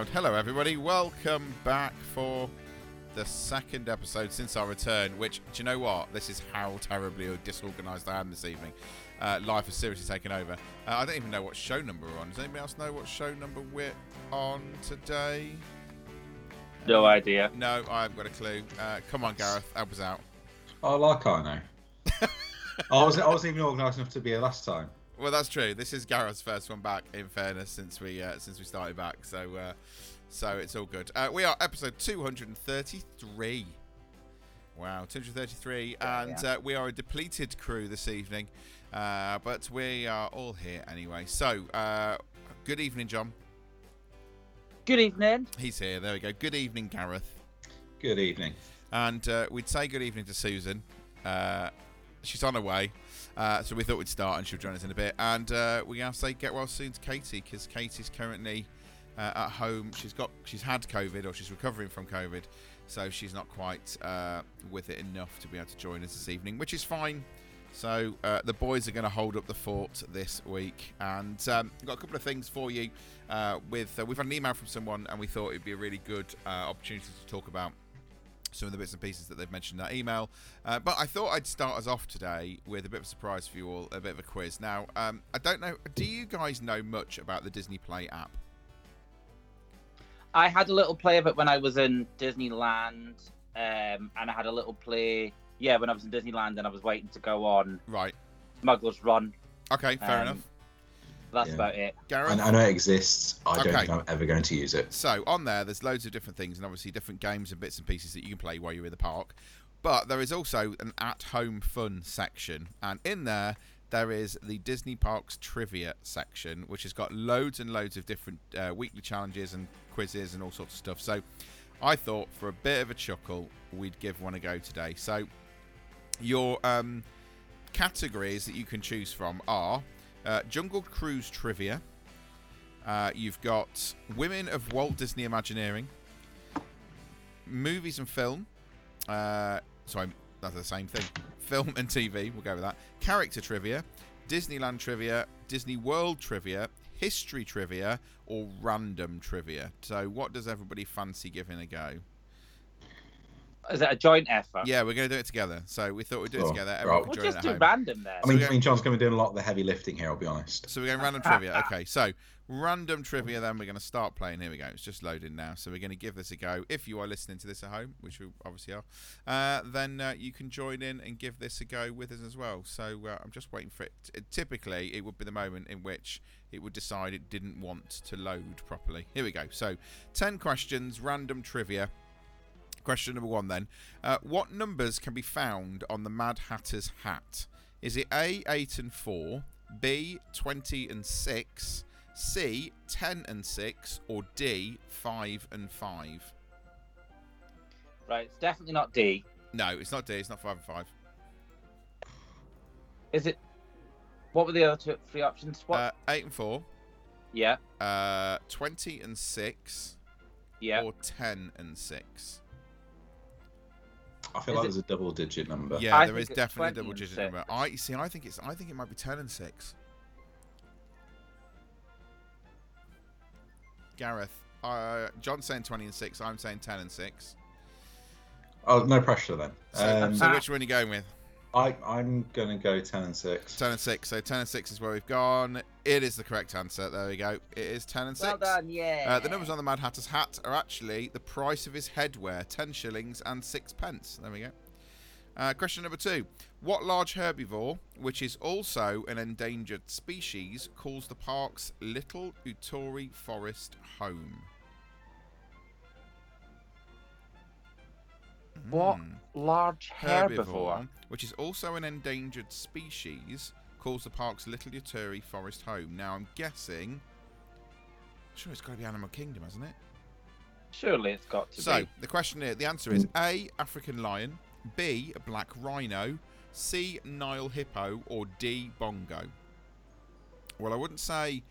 Loud. Hello, everybody. Welcome back for the second episode since our return. Which, do you know what? This is how terribly disorganised I am this evening. Uh, life has seriously taken over. Uh, I don't even know what show number we're on. Does anybody else know what show number we're on today? No idea. No, I haven't got a clue. Uh, come on, Gareth, help us out. Oh, like I know. I was I wasn't even organised enough to be here last time. Well, that's true. This is Gareth's first one back. In fairness, since we uh, since we started back, so uh, so it's all good. Uh, we are episode 233. Wow, 233, and uh, we are a depleted crew this evening, uh, but we are all here anyway. So, uh, good evening, John. Good evening. He's here. There we go. Good evening, Gareth. Good evening. And uh, we'd say good evening to Susan. Uh, she's on her way, uh, so we thought we'd start and she'll join us in a bit. And uh, we're to say get well soon to Katie because Katie's currently uh, at home. She's got she's had COVID or she's recovering from COVID, so she's not quite uh, with it enough to be able to join us this evening, which is fine. So uh, the boys are going to hold up the fort this week, and um, got a couple of things for you. Uh, with we've had an email from someone, and we thought it'd be a really good opportunity to talk about some of the bits and pieces that they've mentioned in that email. Uh, but I thought I'd start us off today with a bit of a surprise for you all, a bit of a quiz. Now, um, I don't know, do you guys know much about the Disney Play app? I had a little play of it when I was in Disneyland, um, and I had a little play, yeah, when I was in Disneyland and I was waiting to go on Right. Smuggler's Run. Okay, fair Um, enough. That's Yeah. about it. Gareth? I, I know it exists. I don't Okay. think I'm ever going to use it. So on there, there's loads of different things, and obviously different games and bits and pieces that you can play while you're in the park. But there is also an at-home fun section, and in there there is the Disney Parks trivia section, which has got loads and loads of different uh, weekly challenges and quizzes and all sorts of stuff. So I thought for a bit of a chuckle, we'd give one a go today. So your um, categories that you can choose from are uh, Jungle Cruise trivia. Uh, you've got Women of Walt Disney Imagineering, movies and film. Uh, sorry, that's the same thing. Film and TV. We'll go with that. Character trivia, Disneyland trivia, Disney World trivia, history trivia, or random trivia. So, what does everybody fancy giving a go? Is it a joint effort? Yeah, we're going to do it together. So we thought we'd do it Sure. together. Right. Everyone We'll join just at do home. random there. I mean, So- I mean, John's going to be doing a lot of the heavy lifting here. I'll be honest. So we're going random trivia. Okay, so random trivia. Then we're going to start playing. Here we go. It's just loading now. So we're going to give this a go. If you are listening to this at home, which you obviously are, uh, then uh, you can join in and give this a go with us as well. So uh, I'm just waiting for it. T- typically, it would be the moment in which it would decide it didn't want to load properly. Here we go. So ten questions, random trivia. Question number one then. Uh, what numbers can be found on the Mad Hatter's hat? Is it A, 8 and 4, B, 20 and 6, C, 10 and 6, or D, 5 and 5? Right, it's definitely not D. No, it's not D, it's not 5 and 5. Is it? What were the other two, three options? What? Uh, 8 and 4, yeah, uh, 20 and 6, yeah. or 10 and 6. I feel Is like it- there's a double-digit number. Yeah, I there is definitely a double digit 6. number. I see. I think it's. I think it might be ten and six. Gareth, uh, John's saying twenty and six. I'm saying ten and six. Oh, no pressure then. So, Um, so which one are you going with? I, I'm going to go 10 and 6. 10 and 6. So 10 and 6 is where we've gone. It is the correct answer. There we go. It is 10 and 6. Well done, yeah. Uh, the numbers on the Mad Hatter's hat are actually the price of his headwear 10 shillings and 6 pence. There we go. Uh, question number two. What large herbivore, which is also an endangered species, calls the park's Little Ituri Forest home? What Hmm. large herbivore? which is also an endangered species, calls the park's Little Ituri Forest home. Now, I'm guessing. Sure, it's got to be Animal Kingdom, hasn't it? Surely it's got to So, be. So, the question here, the answer is A, African lion, B, black rhino, C, Nile hippo, or D, bongo. Well, I wouldn't say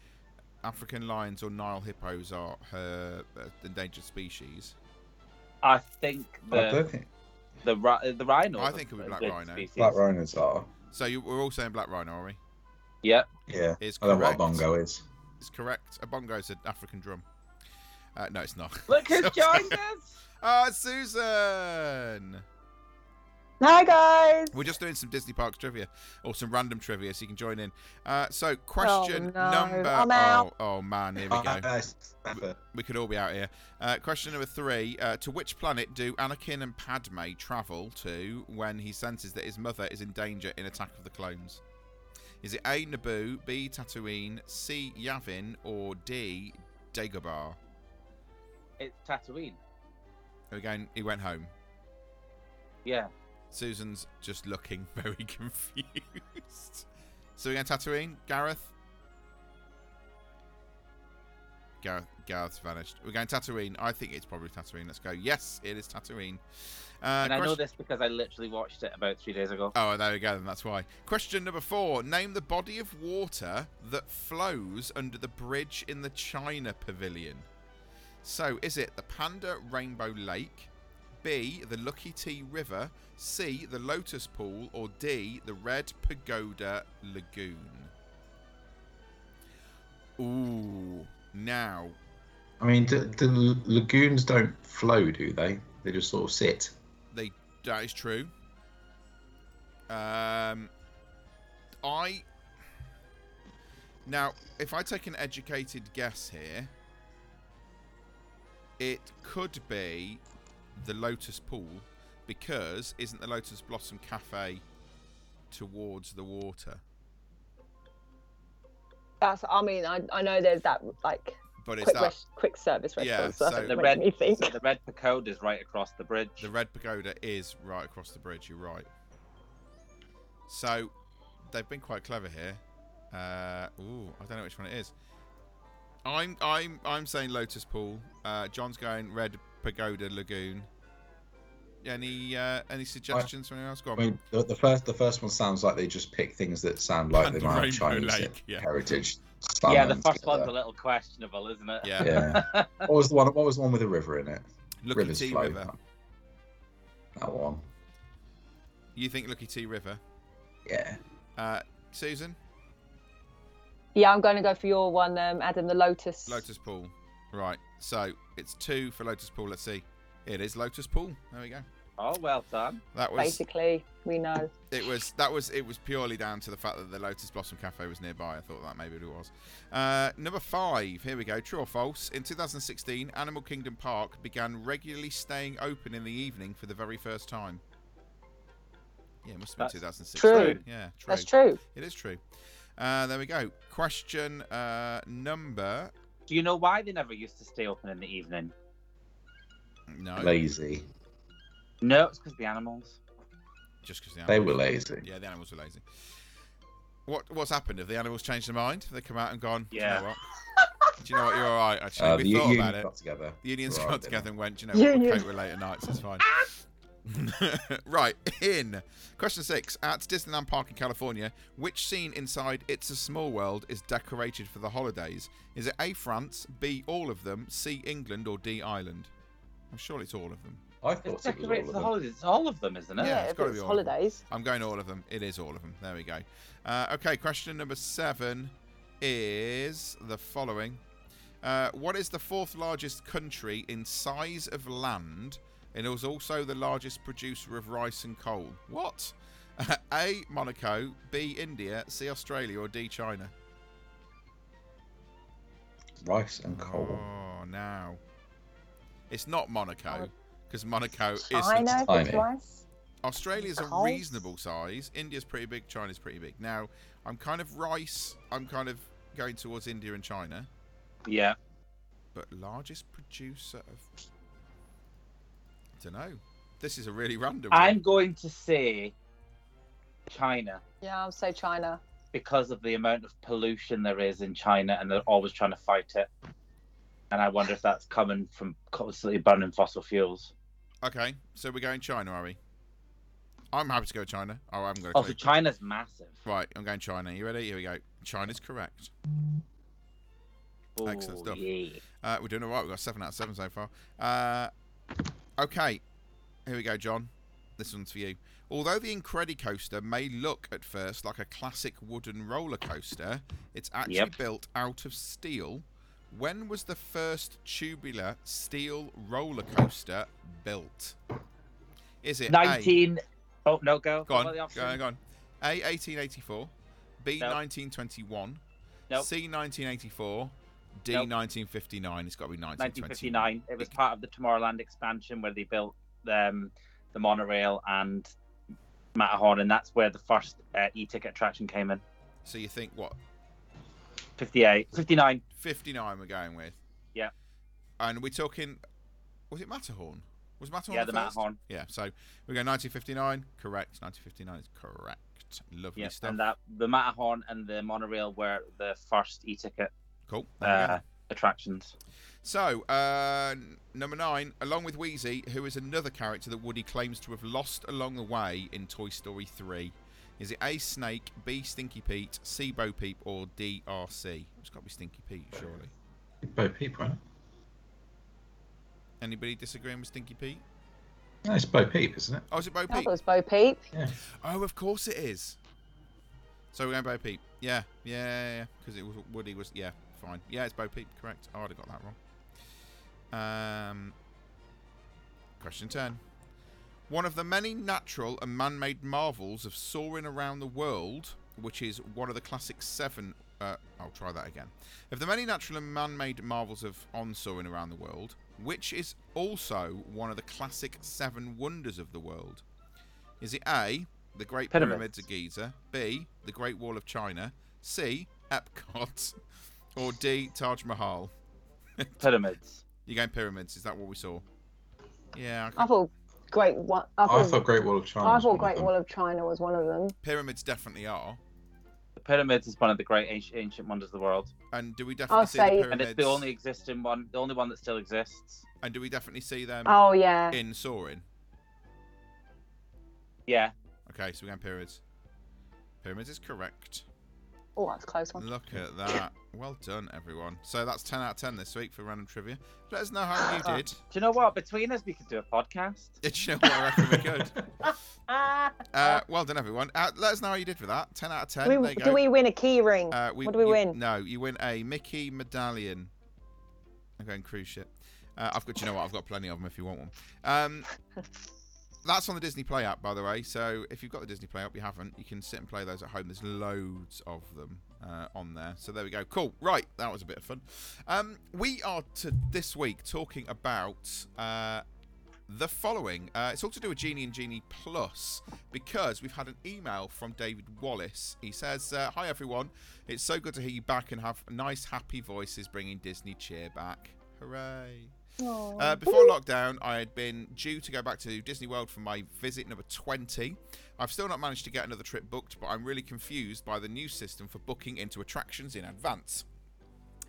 African lions or Nile hippos are her uh, endangered species. I think I the don't think the the rhino. I think it would be black rhino. black rhinos are. So you, we're all saying black rhino, are we? Yep. Yeah. Is I don't know what correct. a bongo is. It's correct. A bongo is an African drum. Uh, no, it's not. Look who's joined us. Ah, it's Susan. Hi guys. We're just doing some Disney Parks trivia or some random trivia, so you can join in. Uh, so, question no. number. I'm oh, out. oh man, here we go. Uh, it's- effort. We could all be out here. Uh, question number three: uh, To which planet do Anakin and Padme travel to when he senses that his mother is in danger in Attack of the Clones? Is it A. Naboo, B. Tatooine, C. Yavin, or D. Dagobah? It's Tatooine. Again, he went home. Yeah. Susan's just looking very confused. So we're going Tatooine, Gareth. Gareth, Gareth's vanished. We're going Tatooine. I think it's probably Tatooine. Let's go. Yes, it is Tatooine. Uh, and I know this because I literally watched it about three days ago. Oh, there we go. Then that's why. Question number four: Name the body of water that flows under the bridge in the China Pavilion. So, is it the Panda Rainbow Lake, B the Lucky Tea River, C the Lotus Pool, or D the Red Pagoda Lagoon? Ooh, now I mean, the, the lagoons don't flow, do they? They just sort of sit. They that is true. Um, I now, if I take an educated guess here, it could be the Lotus Pool because isn't the Lotus Blossom Cafe towards the water? That's. I mean, I, I know there's that like But it's quick that res- quick service Yeah, restaurant. so so- the red, me think. so the red pagoda is right across the bridge. the Red Pagoda is right across the bridge. You're right. So they've been quite clever here. Uh, ooh, I don't know which one it is. I'm I'm I'm saying Lotus Pool. Uh, John's going Red Pagoda Lagoon. Any uh, any suggestions from anyone else? Go on. I mean, the, the first the first one sounds like they just pick things that sound like they Panda might have Rainbow Chinese Lake, yeah. heritage. yeah, the first together. one's a little questionable, isn't it? yeah. Yeah. what was the one? What was the one with a river in it? Lucky Rivers Tea flow. River. That one. You think Lucky Tea River? Yeah. Uh, Susan, Yeah, I'm going to go for your one, um, Adam. The Lotus. Lotus Pool. Right. So it's two for Lotus Pool. Let's see. It is Lotus Pool. There we go. Oh, well done. That was Basically, we know. It was that was it was purely down to the fact that the Lotus Blossom Cafe was nearby. I thought that maybe it was. Uh, number five. Here we go. True or false? In 2016, Animal Kingdom Park began regularly staying open in the evening for the very first time. Yeah, it must have been That's 2016. true. Yeah, true. That's true. It is true. Uh, there we go. Question uh, number Do you know why they never used to stay open in the evening? no, Lazy. No, it's because the animals. just because the They were lazy. Yeah, the animals were lazy. What what's happened? Have the animals changed their mind? Have they come out and gone? Yeah. Do you know what? Do you know what? You're all right. Actually, Uh, we the thought union about it. got together. The unions Right, got together and went, "Do you know, what? we'll Union. cope with later nights. It's fine. right, in question six at Disneyland Park in California, which scene inside It's a Small World is decorated for the holidays? Is it A France, B all of them, C England, or D Ireland? I'm sure it's all of them. I It's thought it was decorated all for of the them. holidays. It's all of them, isn't it? Yeah, Yeah, it's if gotta be all of them. holidays. I'm going all of them. It is all of them. There we go. Uh, okay, question number seven is the following. Uh, what is the fourth largest country in size of land and it was also the largest producer of rice and coal? What? A. Monaco, B. India, C. Australia, or D. China? Rice and coal. Oh, now. It's not Monaco Oh. because Monaco isn't. if Tiny. rice. Australia's a reasonable size. India's pretty big. China's pretty big. Now, I'm kind of rice. I'm kind of going towards India and China, Yeah. but largest producer of. I don't know. This is a really random. I'm going to say China Yeah, I'll say China. because of the amount of pollution there is in China, and they're always trying to fight it. And I wonder if that's coming from constantly burning fossil fuels. Okay, so we're going China, are we? I'm happy to go China. Oh, I'm going. got a Also, clue. China's massive. Right, I'm going China. You ready? Here we go. China's correct. Excellent Oh, stuff. Yeah. Uh, we're doing all right. We've got seven out of seven so far. Uh, okay, here we go, John. This one's for you. Although the Incredicoaster may look at first like a classic wooden roller coaster, it's actually Yep. built out of steel. When was the first tubular steel roller coaster built? Is it A, 19. Oh, no, go. Go on, What are the go on, go on. A, 1884. B, Nope. 1921. Nope. C, 1984. D, Nope. 1959. It's got to be 1929. 1959. It was part of the Tomorrowland expansion where they built um, the monorail and Matterhorn, and that's where the first uh, e-ticket attraction came in. So you think what? 58, 59. 59 we're going with. Yeah. And we're talking. Was it Matterhorn? Was Matterhorn Yeah, the, first? Matterhorn. Yeah, so we go 1959. Correct. 1959 is correct. Lovely Yeah, stuff. and that the Matterhorn and the monorail were the first e-ticket cool. There we go. uh, attractions. So, uh, number nine, along with Wheezy, who is another character that Woody claims to have lost along the way in Toy Story 3. Is it A, Snake, B, Stinky Pete, C, Bo Peep, or D, RC? It's got to be Stinky Pete, surely. Bo Peep, right? Anybody disagreeing with Stinky Pete? No, it's Bo Peep, isn't it? Oh, is it Bo I thought Peep? it was Bo Peep. Yeah. Oh, of course it is. So we're going Bo Peep. Yeah, yeah, yeah. Because it was Woody was. Yeah, fine. Yeah, it's Bo Peep. Correct. Oh, I'd have got that wrong. Um, question ten. One of the many natural and man-made marvels of soaring around the world, which is one of the classic seven. Uh, I'll try that again. Of the many natural and man-made marvels of on soaring around the world, which is also one of the classic seven wonders of the world? Is it A, the Great Pyramids. Pyramids of Giza, B, the Great Wall of China, C, Epcot, or D, Taj Mahal? Pyramids. You going pyramids? Is that what we saw? Yeah, I I thought Great One. I I thought, thought Great Wall of China. I was one thought of Great them. Wall of China was one of them. pyramids definitely are. The pyramids is one of the great ancient, ancient wonders of the world, And do we definitely I'll see say- the and it's the only existing one, the only one that still exists. And do we definitely see them Oh yeah. in soaring? Yeah, Okay, so we're going pyramids. Pyramids is correct. Oh, that's a close one. Look at that. Well done, everyone. So that's 10 out of 10 this week for random trivia. Let us know how you did. Do you know what? Between us, we could do a podcast. Did you know what I reckon we could? Uh, well done, everyone. Uh, let us know how you did for that. 10 out of 10. Do there we, you do we win a key ring? Uh, we, what do we you- win? No, you win a Mickey medallion. I'm going cruise ship. Uh, I've got, you know what? I've got plenty of them if you want one. Um, that's on the Disney Play app, by the way. So if you've got the Disney Play app, you haven't, you can sit and play those at home. There's loads of them uh, on there. So there we go. Cool. Right, that was a bit of fun. Um, we are to this week talking about uh, the following. Uh, it's all to do with Genie and Genie Plus because we've had an email from David Wallace. He says, uh, "Hi everyone, it's so good to hear you back and have nice, happy voices bringing Disney cheer back. Hooray!" Uh, before lockdown, I had been due to go back to Disney World for my visit number 20. I've still not managed to get another trip booked, but I'm really confused by the new system for booking into attractions in advance.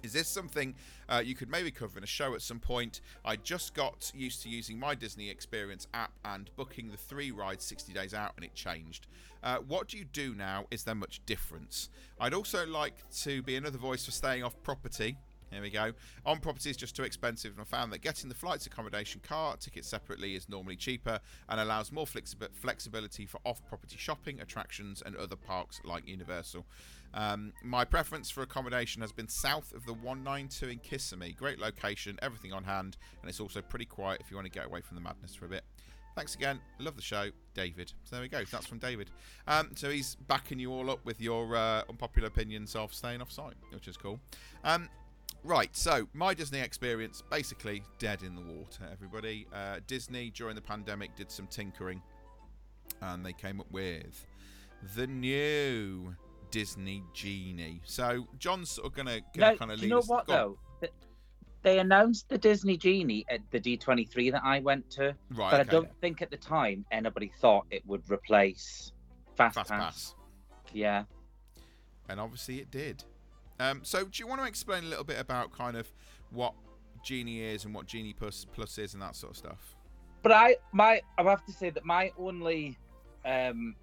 Is this something uh, you could maybe cover in a show at some point? I just got used to using my Disney Experience app and booking the three rides 60 days out, and it changed. Uh, what do you do now? Is there much difference? I'd also like to be another voice for staying off property. Here we go. On property is just too expensive, and I found that getting the flights, accommodation, car tickets separately is normally cheaper and allows more flexi- flexibility for off property shopping, attractions, and other parks like Universal. Um, my preference for accommodation has been south of the 192 in Kissimmee. Great location, everything on hand, and it's also pretty quiet if you want to get away from the madness for a bit. Thanks again. Love the show, David. So there we go. That's from David. Um, so he's backing you all up with your uh, unpopular opinions of staying off site, which is cool. Um, Right, so my Disney experience basically dead in the water, everybody. Uh, Disney during the pandemic did some tinkering and they came up with the new Disney Genie. So John's sort of gonna, gonna No, kind of lead you know us- what go on. though? Th- They announced the Disney Genie at the D23 that I went to, Right, but okay. I don't think at the time anybody thought it would replace Fast, Fast Pass. Pass. Yeah. and obviously it did. Um, so, do you want to explain a little bit about kind of what Genie is and what Genie Plus Plus is and that sort of stuff? But I my I have to say that my only um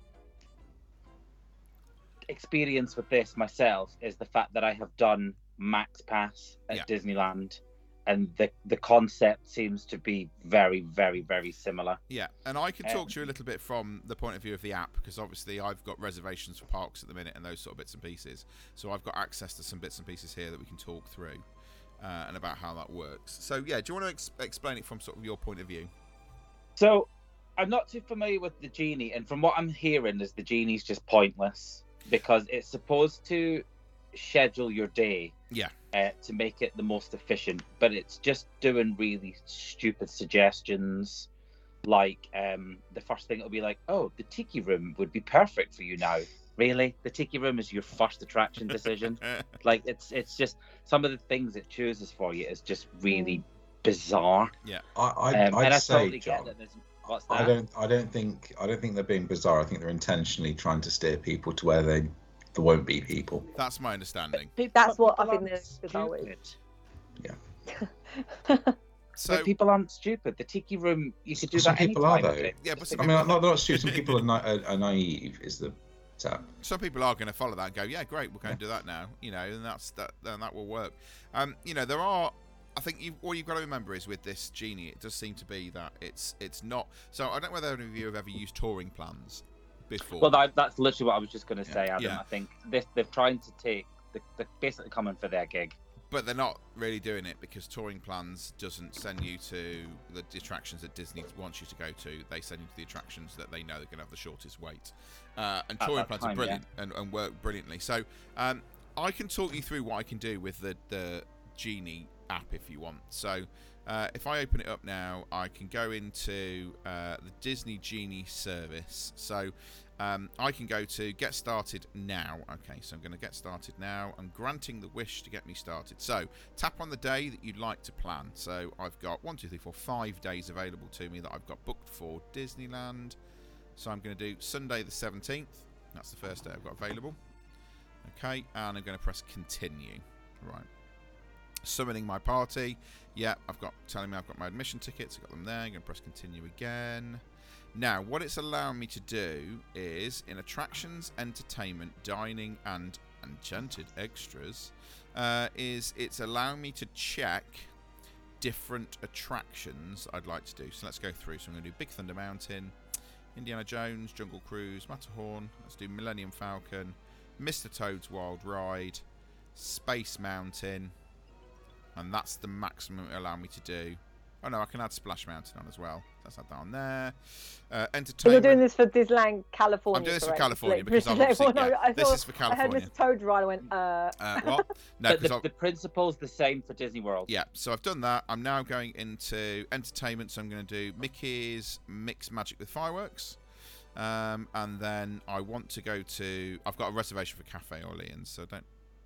experience with this myself is the fact that I have done Max Pass at Yeah. Disneyland and the the concept seems to be very very very similar. Yeah, and I can talk Um, to you a little bit from the point of view of the app because obviously I've got reservations for parks at the minute and those sort of bits and pieces. So I've got access to some bits and pieces here that we can talk through uh, and about how that works. So yeah, do you want to ex- explain it from sort of your point of view? So I'm not too familiar with the genie, and from what I'm hearing, is the genie's just pointless because it's supposed to schedule your day, Yeah. uh, to make it the most efficient, but it's just doing really stupid suggestions. Like um, the first thing it'll be like, "Oh, the tiki room would be perfect for you now." Really, the tiki room is your first attraction decision. like it's it's just some of the things it chooses for you is just really bizarre. I, I, Um, I'd say, totally John, get what's that? I don't, I don't think, I don't think they're being bizarre. I think they're intentionally trying to steer people to where they, there won't be people. That's my understanding. People- That's what I think aren't the bizarre is. stupid. So but people aren't stupid. The tiki room, you could do Some that people are, though. Yeah, but Just some I a- mean, not, not stupid. Some people are, na- are, are naive. Is the tap? some people are going to follow that and go, yeah, great, we're going to do that now, you know, and that's that, then that will work. Um, you know, there are. I think you, all you've got to remember is with this genie, it does seem to be that it's it's not. So I don't know whether any of you have ever used touring plans before. well, that, that's literally what I was just going to Yeah. say, Adam. Yeah. I think this, they're trying to take, the, they're basically coming for their gig. but they're not really doing it because touring plans doesn't send you to the attractions that Disney wants you to go to. They send you to the attractions that they know they're going to have the shortest wait. Uh, and At touring plans time, are brilliant and, and work brilliantly. So um, I can talk you through what I can do with the the Genie app if you want. So uh, if I open it up now, I can go into uh, the Disney Genie service. So um, I can go to get started now. Okay, so I'm going to get started now. I'm granting the wish to get me started. So tap on the day that you'd like to plan. So I've got one, two, three, four, five days available to me that I've got booked for Disneyland. So I'm going to do Sunday the 17th. That's the first day I've got available. Okay, and I'm going to press continue. Right. Summoning my party. Yeah, I've got telling me I've got my admission tickets. I've got them there. I'm going to press continue again. Now, what it's allowing me to do is in attractions, entertainment, dining, and enchanted extras, uh, is it's allowing me to check different attractions I'd like to do. So let's go through. So I'm going to do Big Thunder Mountain, Indiana Jones, Jungle Cruise, Matterhorn. Let's do Millennium Falcon, Mr. Toad's Wild Ride, Space Mountain, and that's the maximum it allow me to do. Oh no, I can add Splash Mountain on as well. Let's add that on there. Uh, So you're doing this for Disneyland California. I'm doing this for correct? California Like, because I've let obviously, everyone know. yeah, this is for California. I heard California. Mr. Toad ride. I went, uh, Uh, what? No, But because the, the principle's the same for Disney World. Yeah, so I've done that. I'm now going into entertainment, so I'm going to do Mickey's Mixed Magic with Fireworks. Um, and then I want to go to. I've got a reservation for Cafe Orleans, so I don't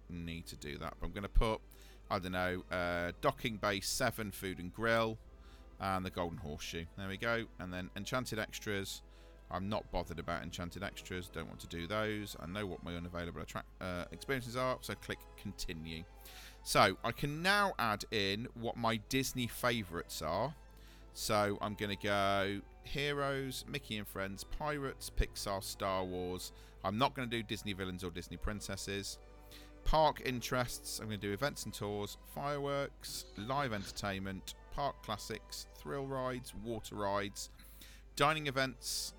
need to do that. But I'm going to put, I don't know, uh, Docking Bay 7 Food and Grill and the Golden Horseshoe. There we go. And then Enchanted Extras. I'm not bothered about Enchanted Extras, don't want to do those. I know what my unavailable attract, uh, experiences are, so click Continue. So I can now add in what my Disney favourites are. So I'm going to go Heroes, Mickey and Friends, Pirates, Pixar, Star Wars. I'm not going to do Disney villains or Disney princesses. Park interests, I'm going to do events and tours, fireworks, live entertainment, park classics, thrill rides, water rides, dining events,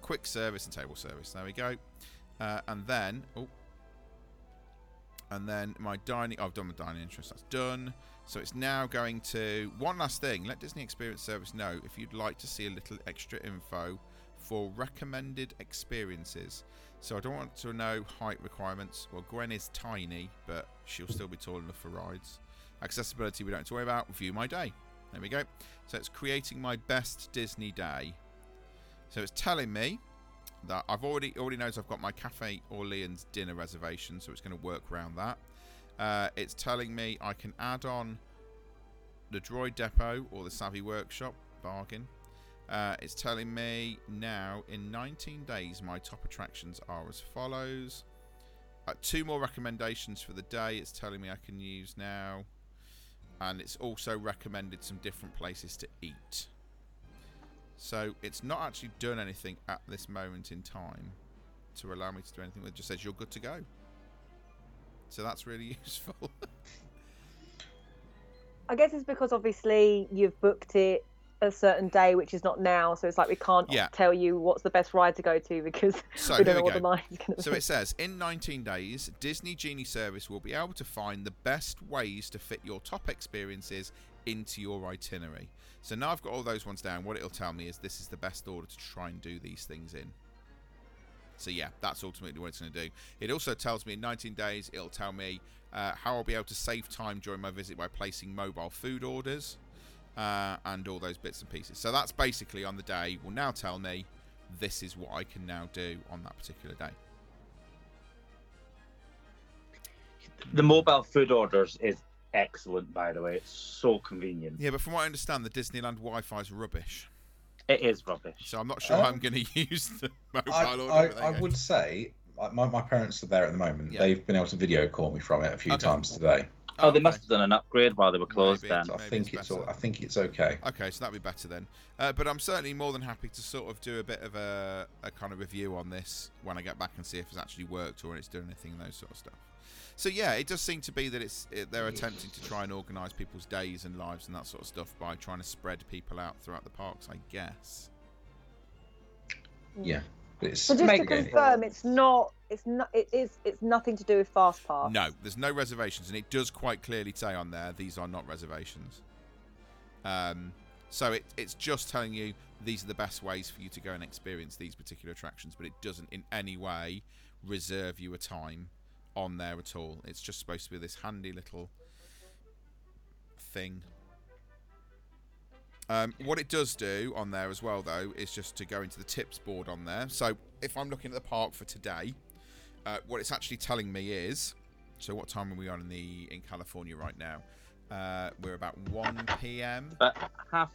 quick service, and table service. There we go. Uh, and then, oh, and then my dining. I've done my dining interest. That's done. So it's now going to one last thing. Let Disney Experience Service know if you'd like to see a little extra info for recommended experiences. So I don't want to know height requirements. Well, Gwen is tiny, but she'll still be tall enough for rides. Accessibility we don't have to worry about. View my day. There we go. So it's creating my best Disney day. So it's telling me that I've already already knows I've got my Cafe Orleans dinner reservation, so it's going to work around that. Uh, it's telling me I can add on the Droid Depot or the Savi's Workshop bargain. Uh, it's telling me now in 19 days my top attractions are as follows. Uh, two more recommendations for the day. It's telling me I can use now, and it's also recommended some different places to eat. So it's not actually done anything at this moment in time to allow me to do anything. It just says you're good to go. So that's really useful. I guess it's because obviously you've booked it a certain day, which is not now. So it's like we can't Yeah. tell you what's the best ride to go to because So we don't know we what the line is going to So be. it says in 19 days, Disney Genie Service will be able to find the best ways to fit your top experiences into your itinerary. So now I've got all those ones down. What it'll tell me is this is the best order to try and do these things in. So yeah, that's ultimately what it's going to do. It also tells me in 19 days, it'll tell me uh, how I'll be able to save time during my visit by placing mobile food orders uh, and all those bits and pieces. So that's basically on the day will now tell me this is what I can now do on that particular day. The mobile food orders is excellent, by the way. It's so convenient. Yeah, but from what I understand, the Disneyland Wi-Fi is rubbish. It is rubbish. So I'm not sure Um, I'm going to use the mobile I, order. I, I would say my, my parents are there at the moment. Yeah. They've been able to video call me from it a few Okay. times today. Oh, they okay. must have done an upgrade while they were closed Maybe. then. So I Maybe think it's it's all. I think it's okay. Okay, so that'd be better then. Uh, but I'm certainly more than happy to sort of do a bit of a, a kind of review on this when I get back and see if it's actually worked or it's doing anything and those sort of stuff. So yeah, it does seem to be that it's it, they're attempting to try and organise people's days and lives and that sort of stuff by trying to spread people out throughout the parks, I guess. Yeah, but it's So just to confirm, it's not. It's not. It is. It's nothing to do with fast pass. No, there's no reservations, and it does quite clearly say on there these are not reservations. Um, so it, it's just telling you these are the best ways for you to go and experience these particular attractions, but it doesn't in any way reserve you a time on there at all. It's just supposed to be this handy little thing. Um, what it does do on there as well, though, is just to go into the tips board on there. So if I'm looking at the park for today, uh, what it's actually telling me is so what time are we on in the in California right now? Uh, we're about 1 p.m. But half.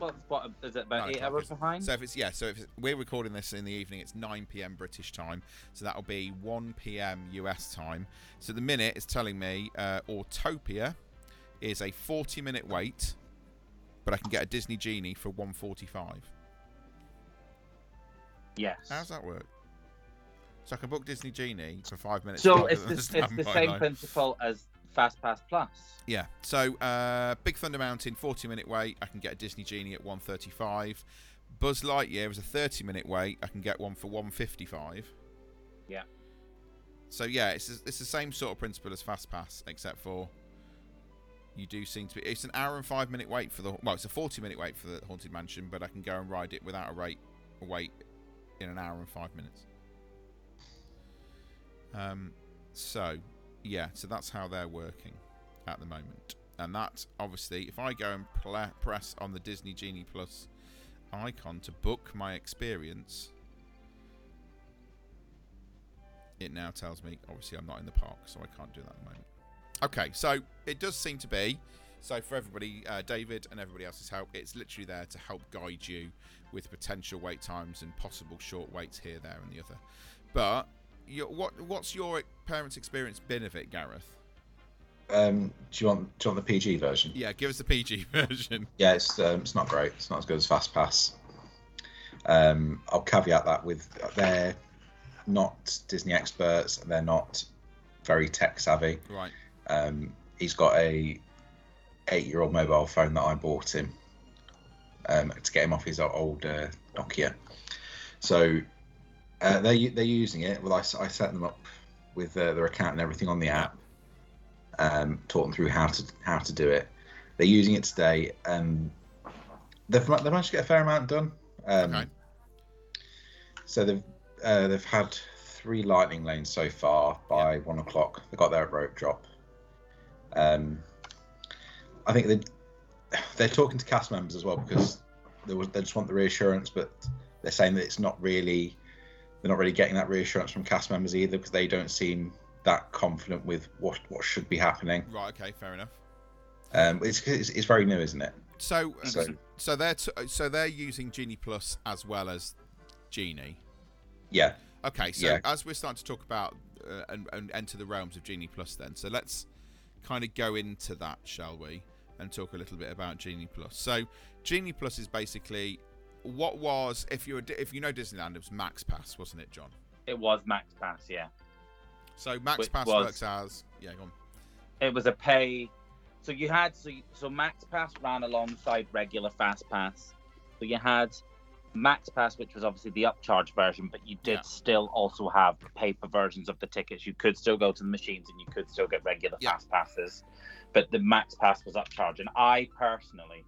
What, what is it? About eight hours behind? So if it's yeah, so if it's, we're recording this in the evening, it's 9 p.m. British time, so that'll be 1 p.m. US time. So the minute it's telling me uh, Autopia is a 40-minute wait, but I can get a Disney Genie for 145. yes. How does that work? So I can book Disney Genie for five minutes. So it's the, it's the same line. principle as Fast Pass Plus. Yeah. So uh, Big Thunder Mountain, 40 minute wait. I can get a Disney Genie at 135. Buzz Lightyear is a 30 minute wait. I can get one for 155. Yeah. So yeah, it's it's the same sort of principle as Fast Pass, except for you do seem to be. It's an hour and five minute wait for the. Well, it's a 40 minute wait for the Haunted Mansion, but I can go and ride it without a rate wait in an hour and five minutes. Um. So yeah, so that's how they're working at the moment. And that, obviously, if I go and press on the Disney Genie Plus icon to book my experience, it now tells me, obviously, I'm not in the park, so I can't do that at the moment. Okay, so it does seem to be. So, for everybody, uh, David and everybody else's help, it's literally there to help guide you with potential wait times and possible short waits here, there, and the other. But your, what what's your parents' experience been of it, Gareth? Um, do you want do you want the PG version? Yeah, give us the PG version. Yeah, it's um, it's not great. It's not as good as Fast Pass. Um, I'll caveat that with they're not Disney experts. They're not very tech savvy. Right. Um, he's got a eight-year-old mobile phone that I bought him um, to get him off his old uh, Nokia. So uh, they they're using it. Well, I, I set them up with uh, their account and everything on the app. Um, taught them through how to how to do it. They're using it today, and they've they've managed to get a fair amount done. Um, Okay. So they've uh, they've had three lightning lanes so far by one o'clock. They got there at rope drop. Um, I think they they're talking to cast members as well because they was, they just want the reassurance, but they're saying that it's not really they're not really getting that reassurance from cast members either because they don't seem that confident with what what should be happening. Right. Okay. Fair enough. Um, it's, it's it's very new, isn't it? So, So- so they're t- so they're using Genie Plus as well as Genie. Yeah. Okay, so Yeah. as we're starting to talk about uh, and, and enter the realms of Genie Plus, then, so let's kind of go into that, shall we, and talk a little bit about Genie Plus. So, Genie Plus is basically what was if you if you know Disneyland, it was Max Pass, wasn't it, John? It was Max Pass, yeah. So Max Which Pass was- works as yeah, go on. It was a pay. So you had so so Max Pass ran alongside regular Fast Pass. So you had Max Pass, which was obviously the upcharge version, but you did Yeah. still also have paper versions of the tickets. You could still go to the machines and you could still get regular Yeah. Fast Passes, but the Max Pass was upcharge. And I personally,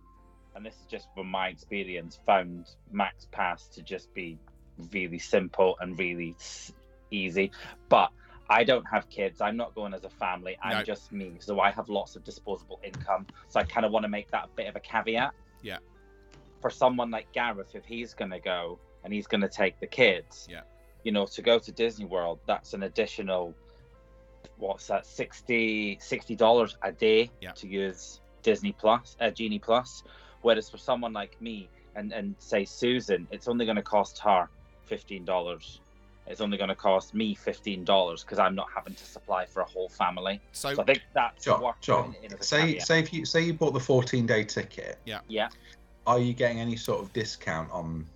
and this is just from my experience, found Max Pass to just be really simple and really easy. But I don't have kids. I'm not going as a family. I'm No. just me. So I have lots of disposable income. So I kind of want to make that a bit of a caveat. Yeah. For someone like Gareth, if he's going to go and he's going to take the kids, Yeah. you know, to go to Disney World, that's an additional, what's that, 60 dollars a day Yeah. to use Disney Plus, uh, Genie Plus. Whereas for someone like me and and say Susan, it's only going to cost her fifteen dollars. It's only going to cost me fifteen dollars because I'm not having to supply for a whole family. So, So I think that's John, worth John, putting in a say caveat. say if you say you bought the 14 day ticket, yeah, are you getting any sort of discount on?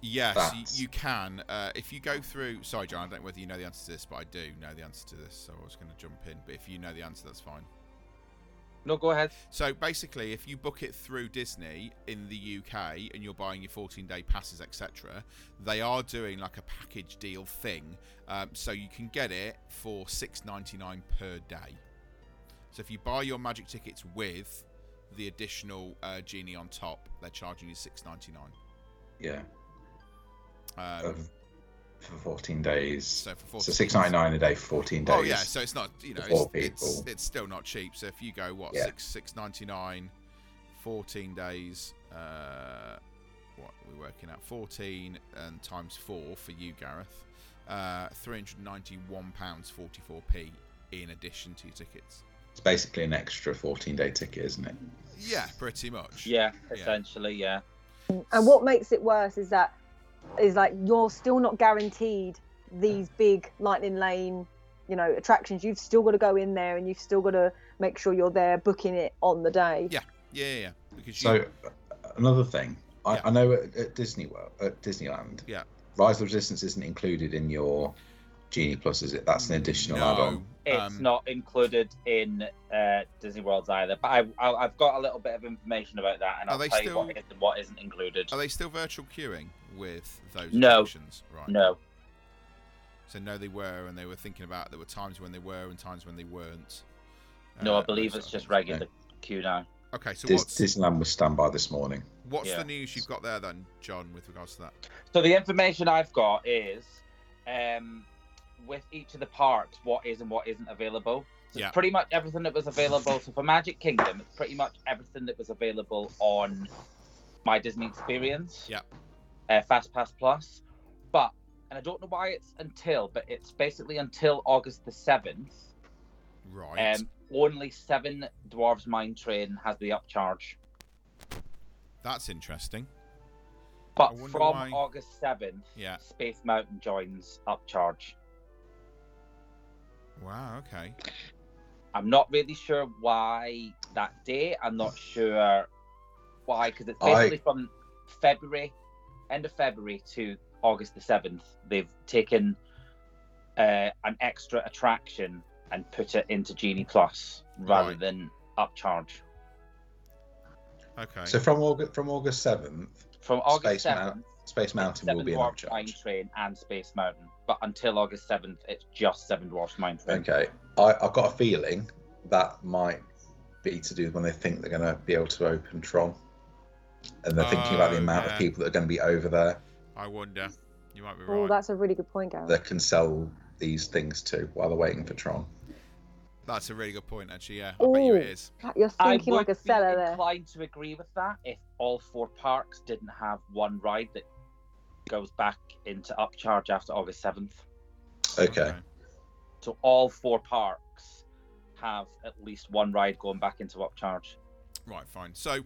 Yes, That's- you, you can. Uh, if you go through, sorry, John, I don't know whether you know the answer to this, but I do know the answer to this, so I was going to jump in. But if you know the answer, that's fine. no, go ahead. So basically, if you book it through Disney in the UK and you're buying your 14 day passes, etc., they are doing like a package deal thing. Um, so you can get it for $6.99 per day. So if you buy your magic tickets with the additional uh, genie on top, they're charging you $6.99. Yeah, Um, for 14 days. so for 14 So 6.99 a day for 14 days. Oh yeah, so it's not you know it's, it's it's still not cheap. So if you go what Yeah. six six ninety nine, fourteen days, uh, what are we working at fourteen and times four for you, Gareth, uh, three hundred ninety one pounds forty four p in addition to your tickets. It's basically an extra 14 day ticket, isn't it? Yeah, pretty much. Yeah, Yeah. essentially, yeah. And what makes it worse is that is like you're still not guaranteed these big lightning lane, you know, attractions. You've still got to go in there and you've still got to make sure you're there booking it on the day. Yeah. Yeah, yeah, yeah. Because So you, uh, another thing, I, Yeah. I know at, at Disney World, at Disneyland, Yeah. Rise of Resistance isn't included in your Genie Plus, is it? That's an additional no, add-on. It's um, not included in uh, Disney Worlds either. But I, I, I've got a little bit of information about that, and Are I'll they tell you still- what is and what isn't included. Are they still virtual queuing with those No. attractions? Right. No, So no, they were, and they were thinking about. There were times when they were and times when they weren't. no, Uh, I believe it's just things. regular queue now. Okay, so Dis- what's Disneyland was standby this morning. what's Yeah. the news you've got there then, John, with regards to that? So the information I've got is, um, with each of the parks, what is and what isn't available. So Yeah. pretty much everything that was available. So for Magic Kingdom, it's pretty much everything that was available on my Disney Experience. Yeah. Uh, Fast Pass Plus, but and I don't know why it's until, but it's basically until August the seventh. Right. Um, only Seven Dwarves Mine Train has the upcharge. That's interesting. But from why- August seventh, Yeah. Space Mountain joins upcharge. Wow. Okay. I'm not really sure why that day. I'm not sure why, because it's I- basically from February, end of February to August the 7th. They've taken uh, an extra attraction and put it into Genie Plus rather Right. than upcharge. Okay. So from August from August seventh, From August Space 7th, Mountain, Space Mountain will be an Dwarfs Mine upcharge. Train and Space Mountain. But until August 7th, it's just Seven Dwarfs Mine Train. Okay, I, I've got a feeling that might be to do when they think they're going to be able to open Tron, and they're thinking about the Oh, amount yeah. of people that are going to be over there I wonder. You might be Oh, right. that's a really good point, Gareth. that can sell these things to while they're waiting for Tron. That's a really good point, actually. Yeah. I bet you Ooh. it is. You're I thinking would like a be seller there. inclined to agree with that if all four parks didn't have one ride that goes back into upcharge after August seventh. Okay. So all four parks have at least one ride going back into upcharge. Right, fine. So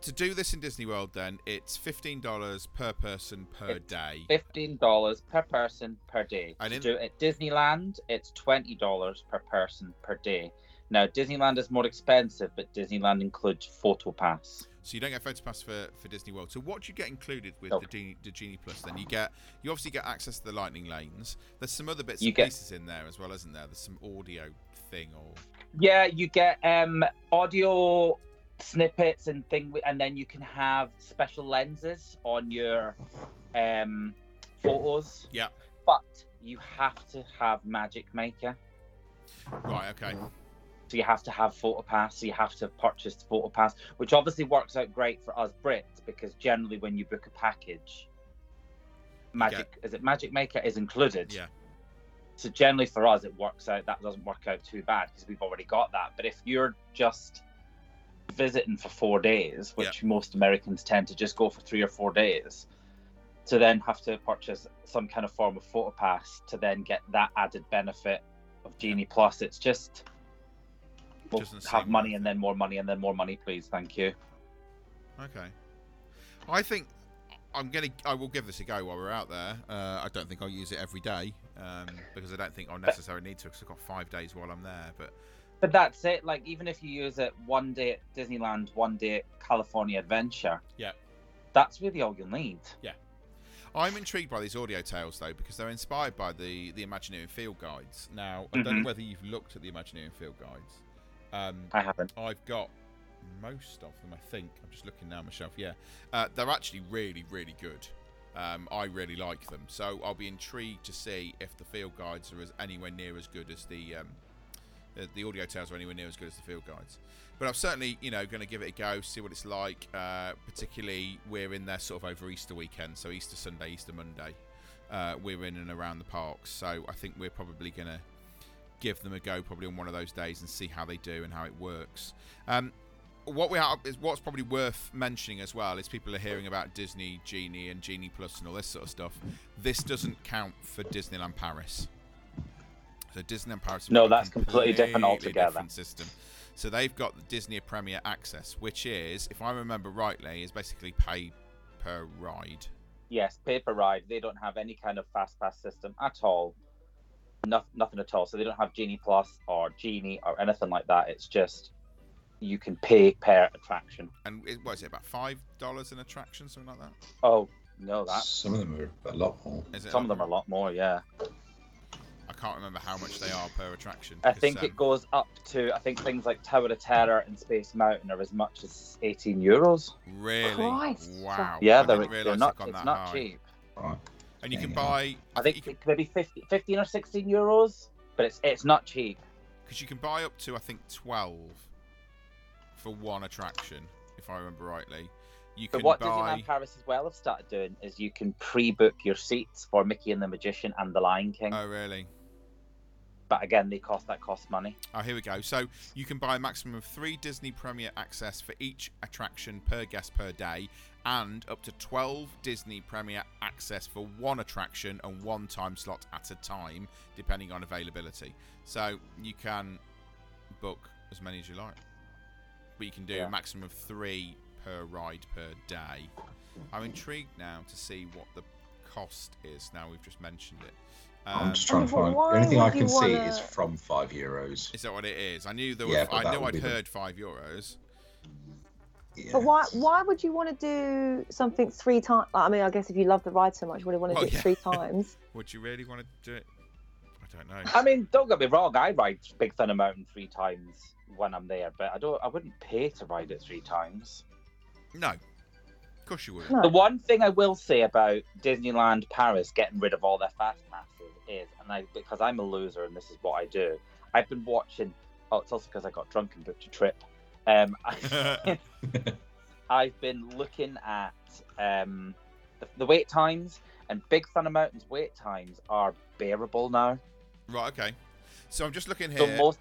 to do this in Disney World, then it's fifteen dollars per person per It's day. Fifteen dollars per person per day. And to in- do it at Disneyland, it's twenty dollars per person per day. Now Disneyland is more expensive, but Disneyland includes photo pass. So you don't get photo pass for, for Disney World. So what do you get included with the, Genie, the Genie Plus? Then you get you obviously get access to the Lightning lanes. There's some other bits You and get- pieces in there as well, isn't there? There's some audio thing or Yeah, you get um audio snippets and thing, and then you can have special lenses on your um photos. Yeah. But you have to have Magic Maker. right. Okay. So you have to have PhotoPass. So you have to purchase the PhotoPass, which obviously works out great for us Brits because generally when you book a package, Magic is it Magic Maker is included. Yeah. So generally for us it works out. That doesn't work out too bad because we've already got that. But if you're just visiting for four days, which most Americans tend to just go for three or four days, to then have to purchase some kind of form of PhotoPass to then get that added benefit of Genie Plus, it's just we'll have money and then more money and then more money, please. Thank you. Okay. I think I'm gonna. I will give this a go while we're out there. Uh, I don't think I'll use it every day um, because I don't think I'll necessarily need to because I've got five days while I'm there. But But that's it. Like even if you use it one day at Disneyland, one day at California Adventure, Yeah. that's really all you'll need. Yeah. I'm intrigued by these audio tales though because they're inspired by the the Imagineering field guides. Now I don't know Mhm. whether you've looked at the Imagineering field guides. Um, I haven't. I've got most of them, I think. I'm just looking now myself. Yeah, uh, they're actually really, really good. Um, I really like them, so I'll be intrigued to see if the field guides are as anywhere near as good as the um, the, the audio tales are anywhere near as good as the field guides. But I'm certainly, you know, going to give it a go, see what it's like. Uh, particularly, we're in there sort of over Easter weekend, so Easter Sunday, Easter Monday. Uh, we're in and around the parks, so I think we're probably going to give them a go probably on one of those days and see how they do and how it works. Um, what we have is what's probably worth mentioning as well is people are hearing about Disney Genie and Genie Plus and all this sort of stuff. This doesn't count for Disneyland Paris. So Disneyland Paris. No, that's completely different altogether. different system. So they've got the Disney Premier Access, which is, if I remember rightly, is basically pay per ride. Yes, pay per ride. They don't have any kind of fast pass system at all. No, nothing at all. So they don't have Genie Plus or Genie or anything like that. It's just you can pay per attraction. And it, what is it about five dollars an attraction, something like that? Oh no, that Some of them are a lot more. Is it some of them are a lot more. Yeah, I can't remember how much they are per attraction. I think um, it goes up to. I think things like Tower of Terror and Space Mountain are as much as eighteen euros. Really? Christ. Wow. Yeah, I they're, didn't they're not. It's not high. cheap. Right. And you can Yeah. buy. I think you can, it maybe 50, 15 or sixteen euros, but it's it's not cheap. because you can buy up to I think twelve for one attraction, if I remember rightly. You can But what buy. Disneyland Paris as well have started doing is you can pre-book your seats for Mickey and the Magician and the Lion King. Oh really? but again, they cost that costs money. Oh, here we go. So you can buy a maximum of three Disney Premier Access for each attraction per guest per day, and up to 12 Disney Premier Access for one attraction and one time slot at a time, depending on availability. So you can book as many as you like, but you can do Yeah. a maximum of three per ride per day. I'm intrigued now to see what the cost is. Now we've just mentioned it. I'm Um, just trying to find. why The only thing I can see wanna- is from five euros. is that what it is? I knew there Yeah, was. but I that knew would I'd be the- heard five euros. Yeah. But why why would you want to do something three times? I mean, I guess if you love the ride so much, would you would want to Well, do it yeah. three times. Would you really want to do it? I don't know. I mean, don't get me wrong, I ride Big Thunder Mountain three times when I'm there, but I don't. I wouldn't pay to ride it three times. No. Of course you would. No. The one thing I will say about Disneyland Paris getting rid of all their fast passes is, and I because I'm a loser and this is what I do. I've been watching. Oh, it's also because I got drunk and booked a trip. Um, I've been looking at um, the, the wait times, and Big Thunder Mountain's wait times are bearable now. Right, okay. So I'm just looking So here. most,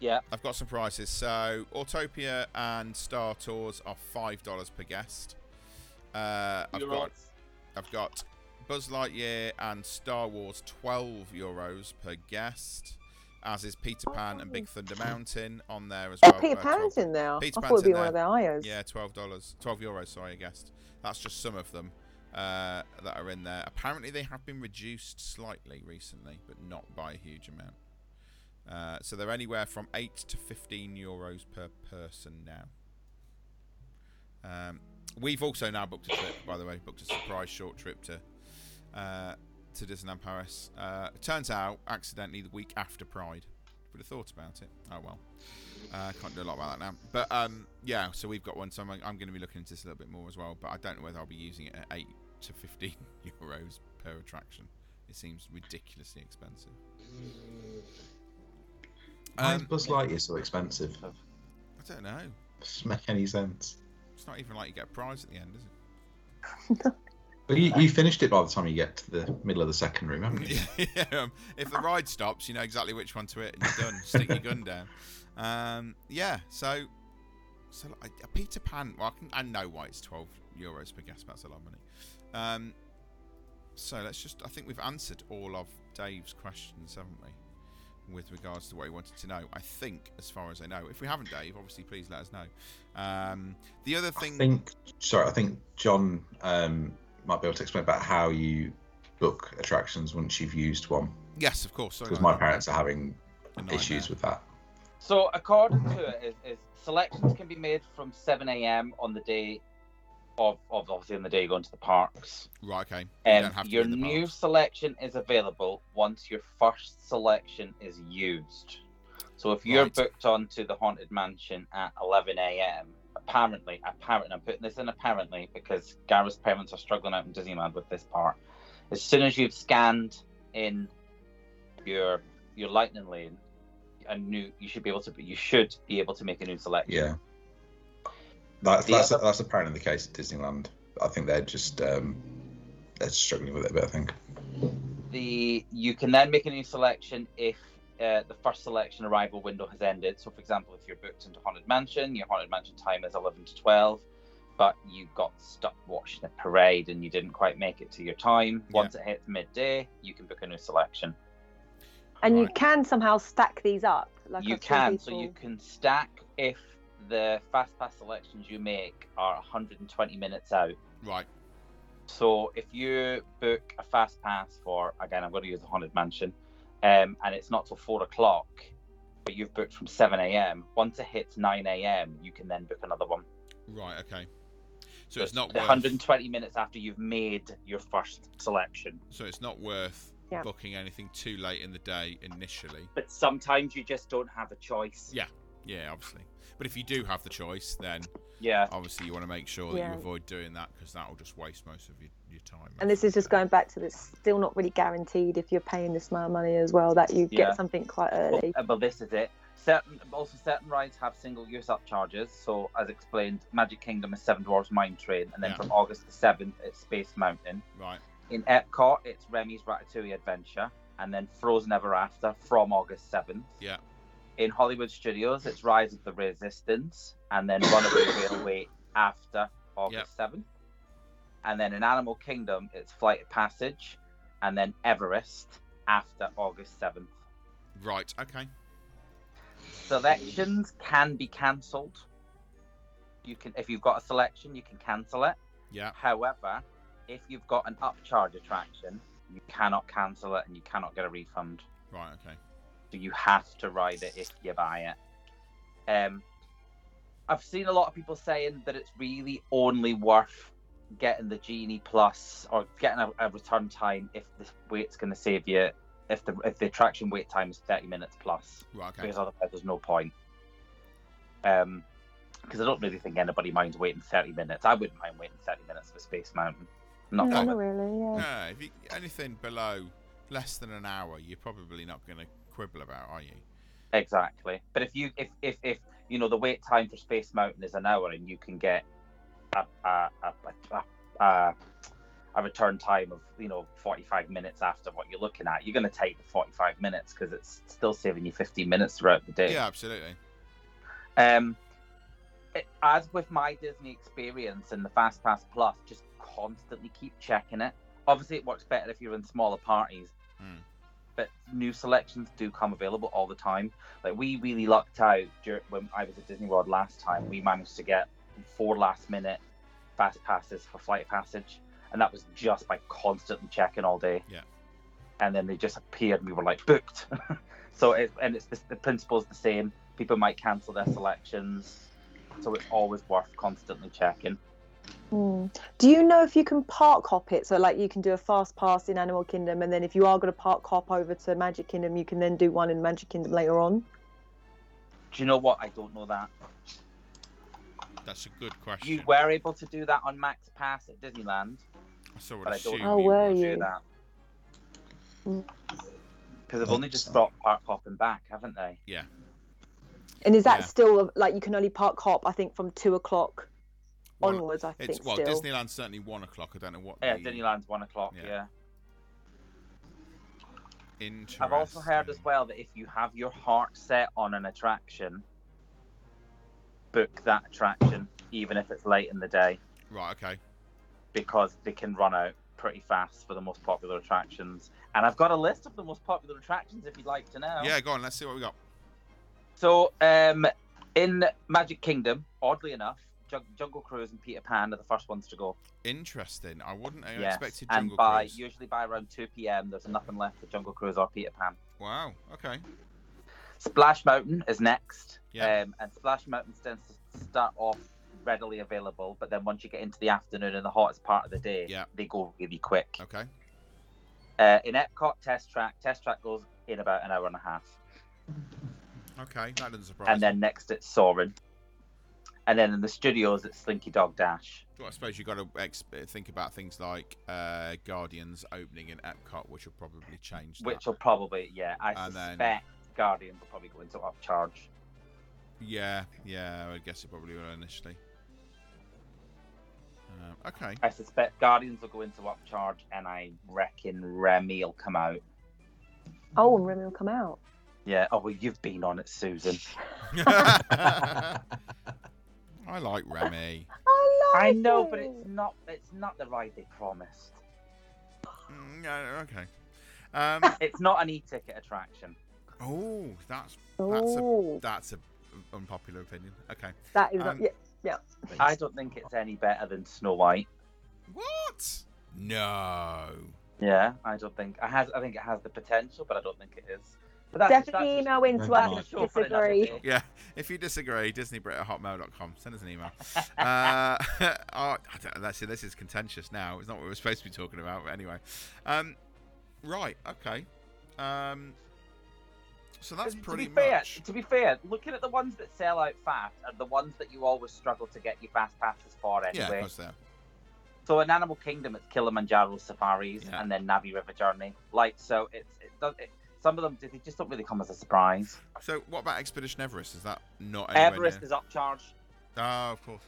yeah, I've got some prices. So Autopia and Star Tours are five dollars per guest. Uh, I've got I've got Buzz Lightyear and Star Wars 12 euros per guest, as is Peter Pan and Big Thunder Mountain on there as Oh, well. Peter uh, Pan's 12 in there. Peter I Pan's thought it'd be one of their IOs. Yeah, twelve dollars, twelve euros. Sorry, I guessed. That's just some of them uh, that are in there. Apparently, they have been reduced slightly recently, but not by a huge amount. Uh, so they're anywhere from eight to fifteen euros per person now. Um, we've also now booked a trip, by the way, booked a surprise short trip to uh, to Disneyland Paris. Uh, turns out, accidentally, the week after Pride. Would have thought about it. Oh well. Uh, can't do a lot about that now. But um, yeah, so we've got one. So I'm, I'm going to be looking into this a little bit more as well. But I don't know whether I'll be using it at eight to fifteen euros per attraction. It seems ridiculously expensive. Why is Um, Buzz Lightyear so expensive? I don't know. Doesn't make any sense. It's not even like you get a prize at the end, is it? But you, you finished it by the time you get to the middle of the second room, haven't you? yeah, um, if the ride stops, you know exactly which one to hit, and you're done. Stick your gun down. Um, yeah, so so a Peter Pan. Well, I, can, I know why it's twelve euros per guest. That's a lot of money. Um, so let's just. I think we've answered all of Dave's questions, haven't we? With regards to what he wanted to know, I think, as far as I know. If we haven't, Dave, obviously, please let us know. Um, the other thing, I think. Sorry, I think John um, might be able to explain about how you book attractions once you've used one, yes, of course. because my parents are having issues with that. So according to it, is, is selections can be made from 7 a.m. on the day of, of obviously on the day you're going to the parks. Right, okay. You Um, don't have to your be in the new parks. selection is available once your first selection is used. So if you're Right. booked onto the Haunted Mansion at 11 a.m., apparently, apparently, I'm putting this in apparently because Gareth's parents are struggling out in Disneyland with this part. As soon as you've scanned in your your Lightning Lane, a new you should be able to you should be able to make a new selection. Yeah. That's that's, other- that's apparently the case at Disneyland. I think they're just um, they're struggling with it a bit. I think. the you can then make a new selection if uh, the first selection arrival window has ended. So, for example, if you're booked into Haunted Mansion, your Haunted Mansion time is 11 to 12, but you got stuck watching a parade and you didn't quite make it to your time. Yeah. Once it hits midday, you can book a new selection. And you can somehow stack these up. Like you I've seen can, so you can stack if the fast pass selections you make are 120 minutes out. Right. So if you book a fast pass for again, I'm going to use the haunted mansion, um, and it's not till four o'clock, but you've booked from seven a.m. Once it hits nine a.m., you can then book another one. Right. Okay. So it's not the worth. 120 minutes after you've made your first selection. So it's not worth Yeah. booking anything too late in the day initially. But sometimes you just don't have a choice. Yeah. Yeah, obviously. But if you do have the choice, then Yeah. obviously you want to make sure that Yeah. you avoid doing that because that will just waste most of your, your time. And this is just going back to this. Still not really guaranteed if you're paying this amount of money as well that you Yeah. get something quite early. uh, well, this is it. Certain also certain rides have single use up charges. So as explained, Magic Kingdom is Seven Dwarfs Mine Train, and then Yeah. from August the seventh, it's Space Mountain. Right. In Epcot, it's Remy's Ratatouille Adventure, and then Frozen Ever After from August 7th. Yeah. In Hollywood Studios, it's Rise of the Resistance, and then Runaway Railway after August 7th. And then in Animal Kingdom, it's Flight of Passage, and then Everest after August 7th. Right. Okay. Selections can be cancelled. You can, if you've got a selection, you can cancel it. Yeah. However, if you've got an upcharge attraction, you cannot cancel it and you cannot get a refund. Right. Okay. So you have to ride it if you buy it. Um, I've seen a lot of people saying that it's really only worth getting the Genie Plus or getting a, a return time if the wait's going to save you. If the if the attraction wait time is thirty minutes plus, Right. Okay. because otherwise there's no point. Um, because I don't really think anybody minds waiting thirty minutes. I wouldn't mind waiting thirty minutes for Space Mountain. Not no, not really. Yeah. No, if you, anything below less than an hour, you're probably not going to quibble about, are you? Exactly. But if you if if if you know the wait time for Space Mountain is an hour and you can get a a a, a, a, a return time of you know 45 minutes after what you're looking at, you're going to take the 45 minutes because it's still saving you 15 minutes throughout the day. Yeah, absolutely. Um, it- as with my Disney experience and the Fast Pass Plus, just constantly keep checking it. Obviously, it works better if you're in smaller parties. Hmm. But new selections do come available all the time. Like we really lucked out dur- when I was at Disney World last time. We managed to get four last minute fast passes for Flight Passage, and that was just by constantly checking all day. Yeah. And then they just appeared, and we were like booked. so it, and it's the, the principle's the same. People might cancel their selections, so it's always worth constantly checking. Hmm. Do you know if you can park hop it? So, like, you can do a fast pass in Animal Kingdom, and then if you are going to park hop over to Magic Kingdom, you can then do one in Magic Kingdom later on. Do you know what? I don't know that. That's a good question. You were able to do that on Max Pass at Disneyland, I would but I don't assume know Oh, you were you? do that. Because they've only just brought park hopping back, haven't they? Yeah. And is that Yeah. still like you can only park hop? I think from two o'clock One- onwards. I It's think well, still. Disneyland's certainly one o'clock. I don't know what. Yeah, the... Disneyland's one o'clock. Yeah. Yeah. Interesting. I've also heard as well that if you have your heart set on an attraction, book that attraction, even if it's late in the day, Right. Okay. because they can run out pretty fast for the most popular attractions. And I've got a list of the most popular attractions if you'd like to know. Yeah. Go on. Let's see what we got. So, um, in Magic Kingdom, oddly enough, Jung- Jungle Cruise and Peter Pan are the first ones to go. Interesting. I wouldn't have Yes, expected and Jungle by Cruise. usually by around two p.m., there's nothing left for Jungle Cruise or Peter Pan. Wow. Okay. Splash Mountain is next, Yeah. um, and Splash Mountain tends to start off readily available, but then once you get into the afternoon and the hottest part of the day, Yeah. they go really quick. Okay. Uh, in Epcot, Test Track, Test Track goes in about an hour and a half, Okay. That doesn't surprise and then next it's Soarin', and then in the studios it's Slinky Dog Dash. Well, I suppose you've got to ex- think about things like uh, Guardians opening in Epcot, which will probably change that. which will probably, yeah, I And then- suspect Guardians will probably go into upcharge. Yeah, yeah, I guess it probably will initially. Um, okay. I suspect Guardians will go into upcharge, and I reckon Remy will come out. Oh, and Remy will come out. Yeah. Oh well, you've been on it, Susan. I like Remy. I like I know, but it's not. It's not the ride they promised. Mm, yeah, okay. Um, It's not an e-ticket attraction. oh, that's that's a Oh, that's a unpopular opinion. Okay. that is um, yeah, yeah. I don't think it's any better than Snow White. What? No. Yeah, I don't think. I has. I think it has the potential, but I don't think it is. But that's, Definitely that's email into us if you disagree. day. Yeah, if you disagree, DisneyBrit at hotmail.com. Send us an email. uh, oh, I don't, that's, this is contentious now. It's not what we're supposed to be talking about, but anyway. Um, right, okay. Um, so that's to pretty be fair, much. to be fair, looking at the ones that sell out fast are the ones that you always struggle to get your fast passes for anyway. Yeah, of course they are. So in Animal Kingdom, it's Kilimanjaro safaris Yeah. and then Na'vi River Journey. Like so, it's it does. It, some of them they just don't really come as a surprise. So, what about Expedition Everest? Is that not Everest near- is upcharged. Oh, of course.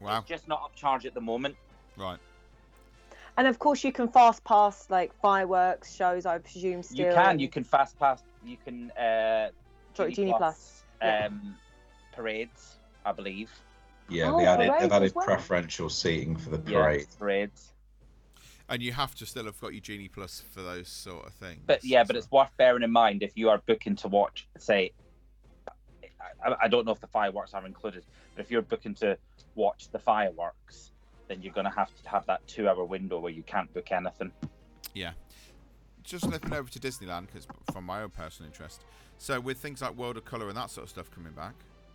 Wow. It's just not upcharged at the moment. Right. And of course, you can fast pass like fireworks shows. I presume still. You can. You can fast pass. You can. Uh, Sorry, Genie Plus, yeah. Um, parades, I believe. Yeah, Oh, they added, parades they've as added well. preferential seating for the Yeah, parade. parades. And you have to still have got your Genie Plus for those sort of things. But yeah, but it's worth bearing in mind if you are booking to watch, say, I, I don't know if the fireworks are included, but if you're booking to watch the fireworks, then you're going to have to have that two-hour window where you can't book anything. Yeah. Just flipping over to Disneyland because from my own personal interest. So with things like World of Color and that sort of stuff coming back,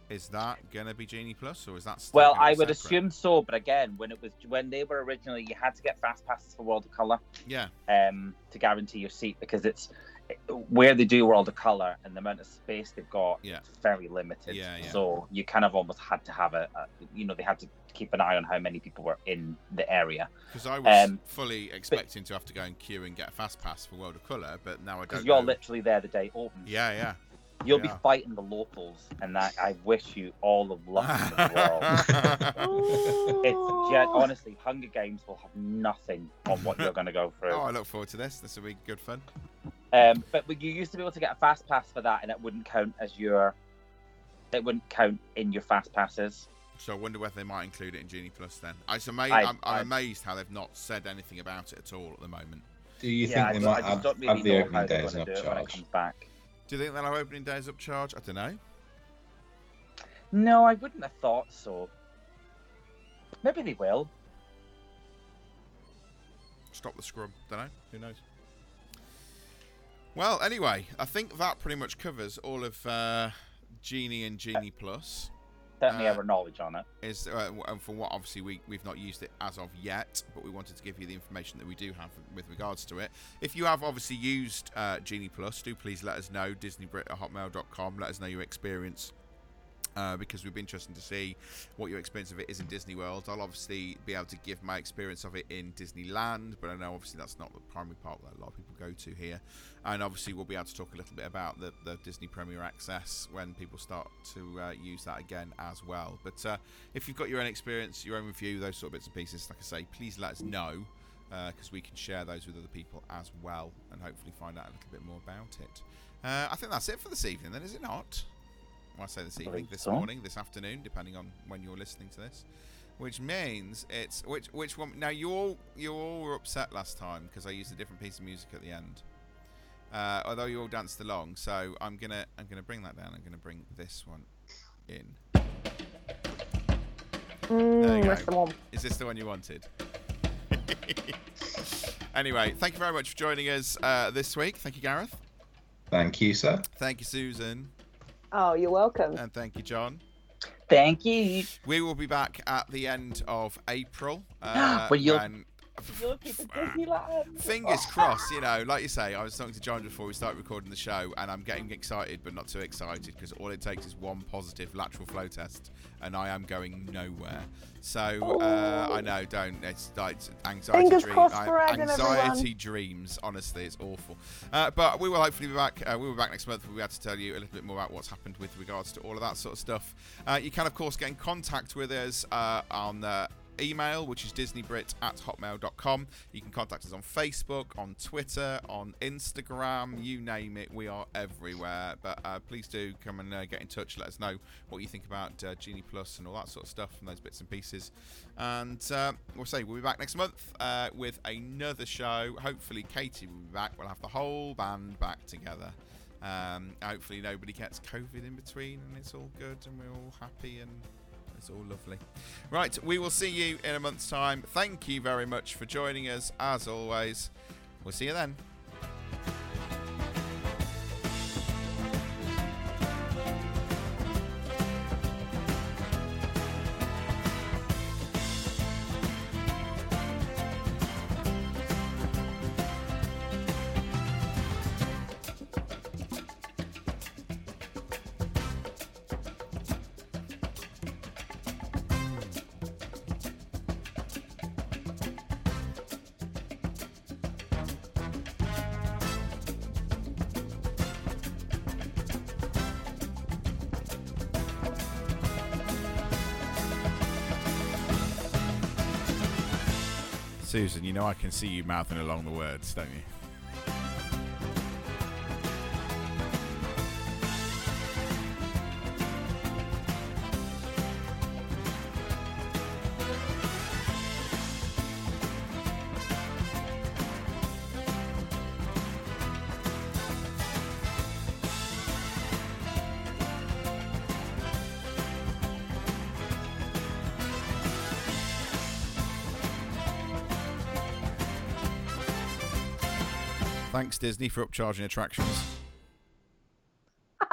is that gonna be Genie Plus or is that? Still Well, I would separate? assume so, but again, when it was when they were originally, you had to get fast passes for World of Color Yeah, um, to guarantee your seat because it's where they do World of Color and the amount of space they've got. Yeah. it's very limited. Yeah, yeah. So you kind of almost had to have a, a, you know, they had to keep an eye on how many people were in the area because I was Um, fully expecting to have to go and queue and get a fast pass for World of Color, but now I because don't. you're know. literally there the day it opens. Yeah, yeah. You'll yeah. be fighting the locals, and that I wish you all the luck in the world. It's gen- honestly, Hunger Games will have nothing on what you're going to go through. oh, I look forward to this. This will be good fun. Um, but but you used to be able to get a fast pass for that, and it wouldn't count as your. It wouldn't count in your fast passes. So I wonder whether they might include it in Genie Plus then. I just ama- I- I'm, I'm amazed how they've not said anything about it at all at the moment. Do you yeah, I think they don't- might I have, don't really have the opening how they're day as an gonna it when it upcharge? Do you think they'll have opening days upcharge? I don't know. No, I wouldn't have thought so. Maybe they will. Stop the scrub. Don't know. Who knows? Well, anyway, I think that pretty much covers all of uh, Genie and Genie Plus. Certainly Uh, our knowledge on it. Is uh, and for what obviously we we've not used it as of yet, but we wanted to give you the information that we do have with regards to it. If you have obviously used uh, Genie Plus, do please let us know. DisneyBrit at hotmail.com. Let us know your experience. Uh, because we'd be interested to see what your experience of it is in Disney World. I'll obviously be able to give my experience of it in Disneyland, but I know obviously that's not the primary park that a lot of people go to here. And obviously, we'll be able to talk a little bit about the, the Disney Premier Access when people start to uh, use that again as well. But uh, if you've got your own experience, your own review, those sort of bits and pieces, like I say, please let us know because we can share those with other people as well and hopefully find out a little bit more about it. Uh, I think that's it for this evening, then, is it not? Well, I say this evening, this so. morning, this afternoon, depending on when you're listening to this. Which means it's which which one? Now you all you all were upset last time because I used a different piece of music at the end. Uh, although you all danced along, so I'm gonna I'm gonna bring that down. I'm gonna bring this one in. There you Mm, go. that's the one. Is this the one you wanted? anyway, thank you very much for joining us uh, this week. Thank you, Gareth. Thank you, sir. Thank you, Susan, Oh, you're welcome. and thank you, John. Thank you. We will be back at the end of April. Uh, Well, you'll- when- You'll keep it Disneyland. Fingers crossed, you know, like you say, I was talking to John before we started recording the show, and I'm getting excited, but not too excited because all it takes is one positive lateral flow test, and I am going nowhere. So uh, I know, don't. It's like anxiety Fingers dream- I- anxiety dreams. Honestly, it's awful. Uh, but we will hopefully be back. Uh, we'll be back next month. We'll be able to tell you a little bit more about what's happened with regards to all of that sort of stuff. Uh, you can, of course, get in contact with us uh, on. Uh, email, which is disneybrit at hotmail.com. You can contact us on Facebook, on Twitter, on Instagram, you name it. We are everywhere. But uh, please do come and uh, get in touch. Let us know what you think about uh, Genie Plus and all that sort of stuff and those bits and pieces. And uh, we'll say we'll be back next month uh, with another show. Hopefully, Katie will be back. We'll have the whole band back together. Um, hopefully, nobody gets COVID in between and it's all good and we're all happy and it's all lovely. Right, we will see you in a month's time. Thank you very much for joining us, as always. We'll see you then. Know I can see you mouthing along the words, don't you? Thanks, Disney, for upcharging attractions.